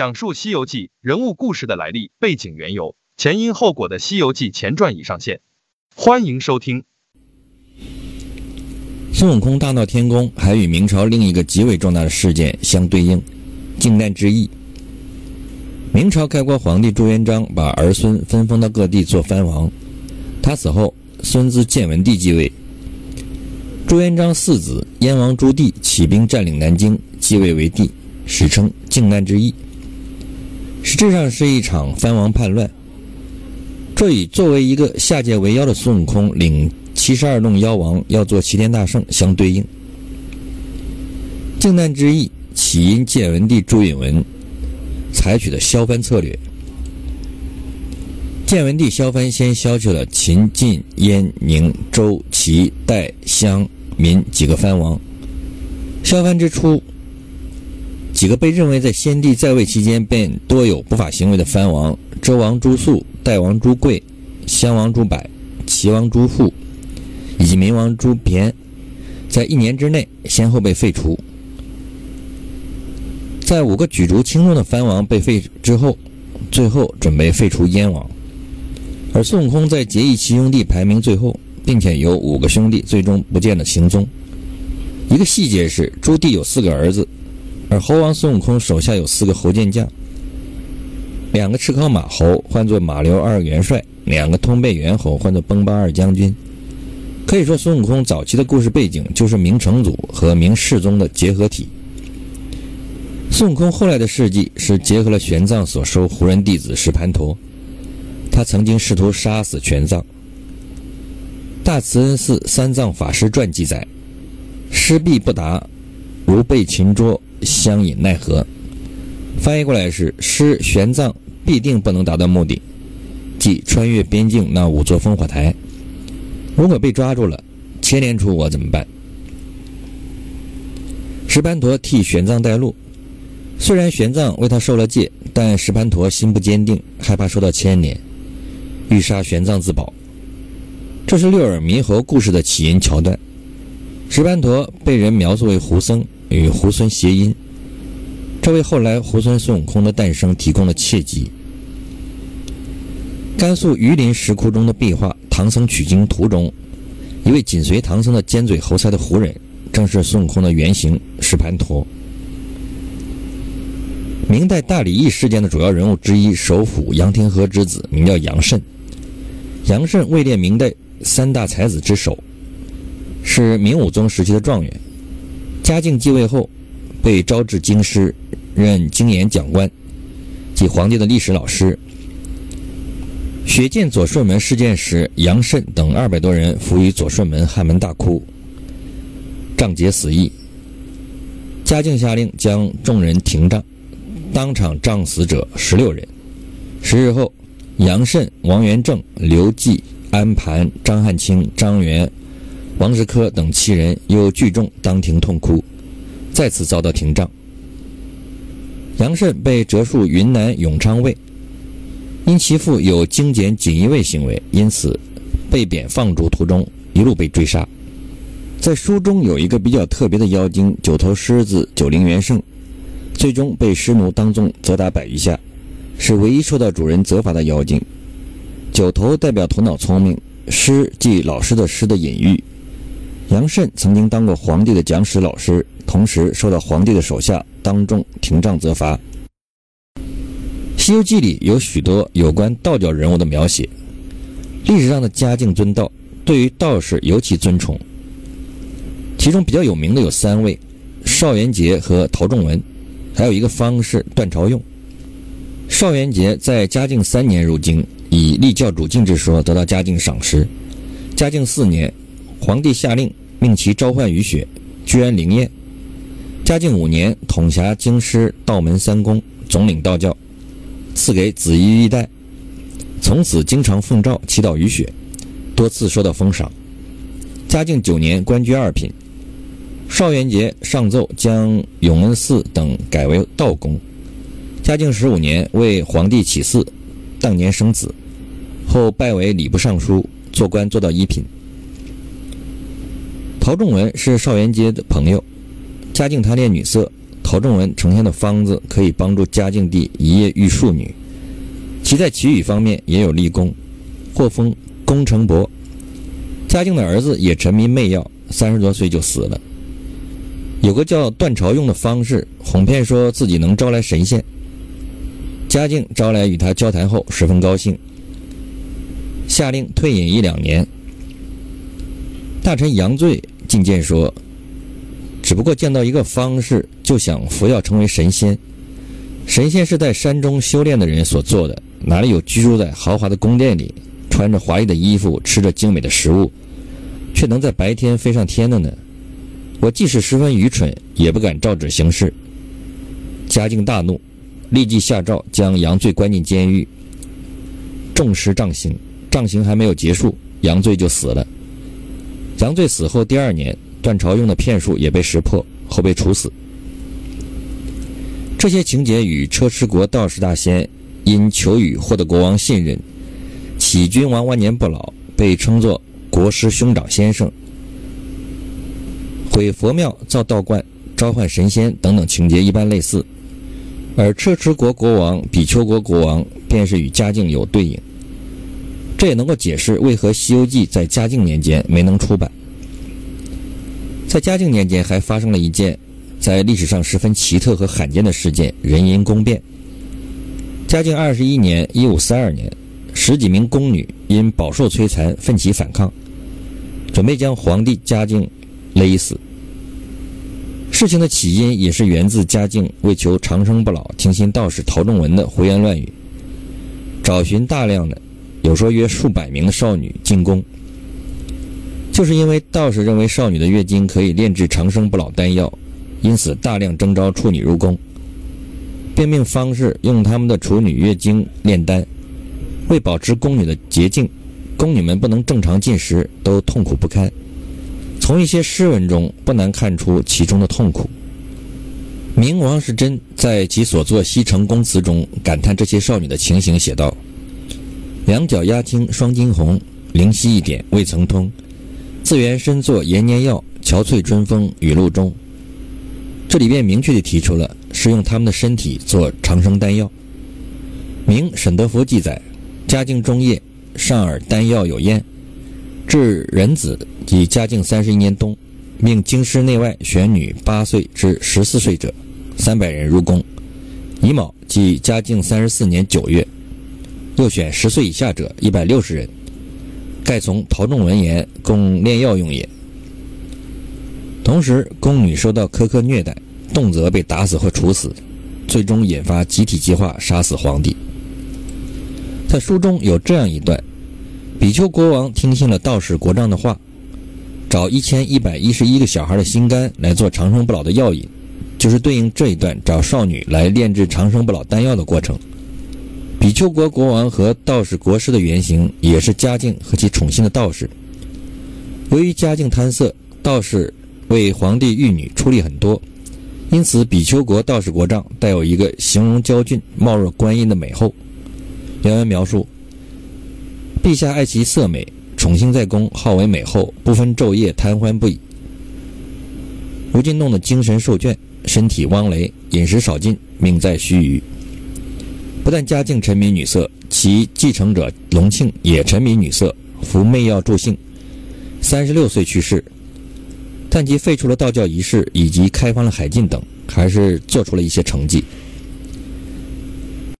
讲述《西游记》人物故事的来历、背景、缘由、前因后果的《西游记前传》已上线，欢迎收听。孙悟空大闹天宫，还与明朝另一个极为重大的事件相对应——靖难之役。明朝开国皇帝朱元璋把儿孙分封到各地做藩王，他死后，孙子建文帝继位。朱元璋四子燕王朱棣起兵占领南京，继位为帝，史称靖难之役。实质上是一场藩王叛乱。这与作为一个下界为妖的孙悟空领七十二洞妖王要做齐天大圣相对应。靖难之役起因建文帝朱允文采取的削藩策略。建文帝削藩先削去了秦、晋、燕、宁、周、齐、代、襄。民几个藩王，削藩之初，几个被认为在先帝在位期间便多有不法行为的藩王：周王朱肃、代王朱贵、襄王朱柏、齐王朱富以及明王朱偏，在一年之内先后被废除。在五个举足轻重的藩王被废之后，最后准备废除燕王，而孙悟空在结义七兄弟排名最后。并且有五个兄弟最终不见了行踪。一个细节是，朱棣有四个儿子，而猴王孙悟空手下有四个猴健将：两个赤尻马猴唤作马流二元帅，两个通背猿猴唤作崩巴二将军。可以说，孙悟空早期的故事背景就是明成祖和明世宗的结合体。孙悟空后来的事迹是结合了玄奘所收胡人弟子石盘陀，他曾经试图杀死玄奘。大慈恩寺三藏法师传记载：“师必不达，如被擒捉，相引奈何？”翻译过来是：施玄奘必定不能达到目的，即穿越边境那五座烽火台。如果被抓住了，牵连出我怎么办？石盘陀替玄奘带路，虽然玄奘为他受了戒，但石盘陀心不坚定，害怕受到牵连，欲杀玄奘自保。这是六耳猕猴故事的起因桥段。石盘陀被人描述为胡僧，与猢狲谐音，这为后来猢狲孙悟空的诞生提供了契机。甘肃榆林石窟中的壁画《唐僧取经图》中，一位紧随唐僧的尖嘴猴腮的胡人，正是孙悟空的原型石盘陀。明代大礼义事件的主要人物之一，首辅杨廷和之子，名叫杨慎。杨慎位列明代。三大才子之首，是明武宗时期的状元。嘉靖继位后，被招至京师，任经研讲官，即皇帝的历史老师。血溅左顺门事件时，杨慎等二百多人伏于左顺门汉门大哭，仗节死役。嘉靖下令将众人停杖，当场杖死者十六人。十日后，杨慎、王元正、刘季。安盘、张汉卿、张元、王石科等七人又聚众当庭痛哭，再次遭到停杖。杨慎被折戍云南永昌卫，因其父有精简锦衣卫行为，因此被贬放逐途中一路被追杀。在书中有一个比较特别的妖精——九头狮子九灵元圣，最终被师奴当众责打百余下，是唯一受到主人责罚的妖精。九头代表头脑聪明，师即老师的师的隐喻。杨慎曾经当过皇帝的讲史老师，同时受到皇帝的手下当众廷杖责罚。《西游记》里有许多有关道教人物的描写，历史上的嘉靖尊道对于道士尤其尊崇，其中比较有名的有三位：邵元节和陶仲文，还有一个方士段朝用。邵元节在嘉靖三年入京。以立教主敬之说得到嘉靖赏识。嘉靖四年，皇帝下令命其召唤雨雪，居安灵验。嘉靖五年，统辖京师道门三公，总领道教，赐给紫衣玉带。从此经常奉诏祈祷雨雪，多次受到封赏。嘉靖九年，官居二品。邵元节上奏将永恩寺等改为道宫。嘉靖十五年，为皇帝起嗣，当年生子。后拜为礼部尚书，做官做到一品。陶仲文是邵元节的朋友，嘉靖贪恋女色，陶仲文呈现的方子可以帮助嘉靖帝一夜遇庶女，其在祈雨方面也有立功，获封功成伯。嘉靖的儿子也沉迷媚药，三十多岁就死了。有个叫段朝用的方士，哄骗说自己能招来神仙。嘉靖招来与他交谈后，十分高兴，下令退隐一两年。大臣杨醉进谏说：“只不过见到一个方士，就想服药成为神仙。神仙是在山中修炼的人所做的，哪里有居住在豪华的宫殿里，穿着华丽的衣服，吃着精美的食物？”却能在白天飞上天的呢？我即使十分愚蠢，也不敢照旨行事。嘉靖大怒，立即下诏将杨罪关进监狱，重施杖刑。杖刑还没有结束，杨罪就死了。杨罪死后第二年，段朝用的骗术也被识破，后被处死。这些情节与车迟国道士大仙因求雨获得国王信任，启君王万年不老，被称作。国师兄长先生毁佛庙、造道观、召唤神仙等等情节一般类似，而车迟国国王、比丘国国王便是与嘉靖有对应。这也能够解释为何《西游记》在嘉靖年间没能出版。在嘉靖年间还发生了一件在历史上十分奇特和罕见的事件——人因宫变。嘉靖二十一年（一五四二年），十几名宫女因饱受摧残，奋起反抗。准备将皇帝嘉靖勒死。事情的起因也是源自嘉靖为求长生不老，听信道士陶仲文的胡言乱语，找寻大量的，有说约数百名少女进宫。就是因为道士认为少女的月经可以炼制长生不老丹药，因此大量征召处女入宫，便命方士用他们的处女月经炼丹，为保持宫女的洁净。宫女们不能正常进食，都痛苦不堪。从一些诗文中不难看出其中的痛苦。明王世贞在其所作《西城宫词》中感叹这些少女的情形，写道：“两脚压青双惊红，灵犀一点未曾通。自缘身作延年药，憔悴春风雨露中。”这里便明确地提出了是用他们的身体做长生丹药。明沈德福记载，嘉靖中叶。上耳丹药有验，至壬子即嘉靖三十一年冬，命京师内外选女八岁至十四岁者三百人入宫。乙卯即嘉靖三十四年九月，又选十岁以下者一百六十人，盖从陶仲文言，供炼药用也。同时，宫女受到苛刻虐待，动辄被打死或处死，最终引发集体计划杀死皇帝。在书中有这样一段：比丘国王听信了道士国丈的话，找一千一百一十一个小孩的心肝来做长生不老的药引，就是对应这一段找少女来炼制长生不老丹药的过程。比丘国国王和道士国师的原型也是嘉靖和其宠信的道士。由于嘉靖贪色，道士为皇帝御女出力很多，因此比丘国道士国丈带有一个形容娇俊、貌若观音的美后。原文描述：陛下爱其色美，宠幸在宫，好为美后，不分昼夜，贪欢不已。如今弄得精神受倦，身体汪雷，饮食少进，命在须臾。不但嘉靖沉迷女色，其继承者隆庆也沉迷女色，服媚药助兴，三十六岁去世。但其废除了道教仪式，以及开放了海禁等，还是做出了一些成绩。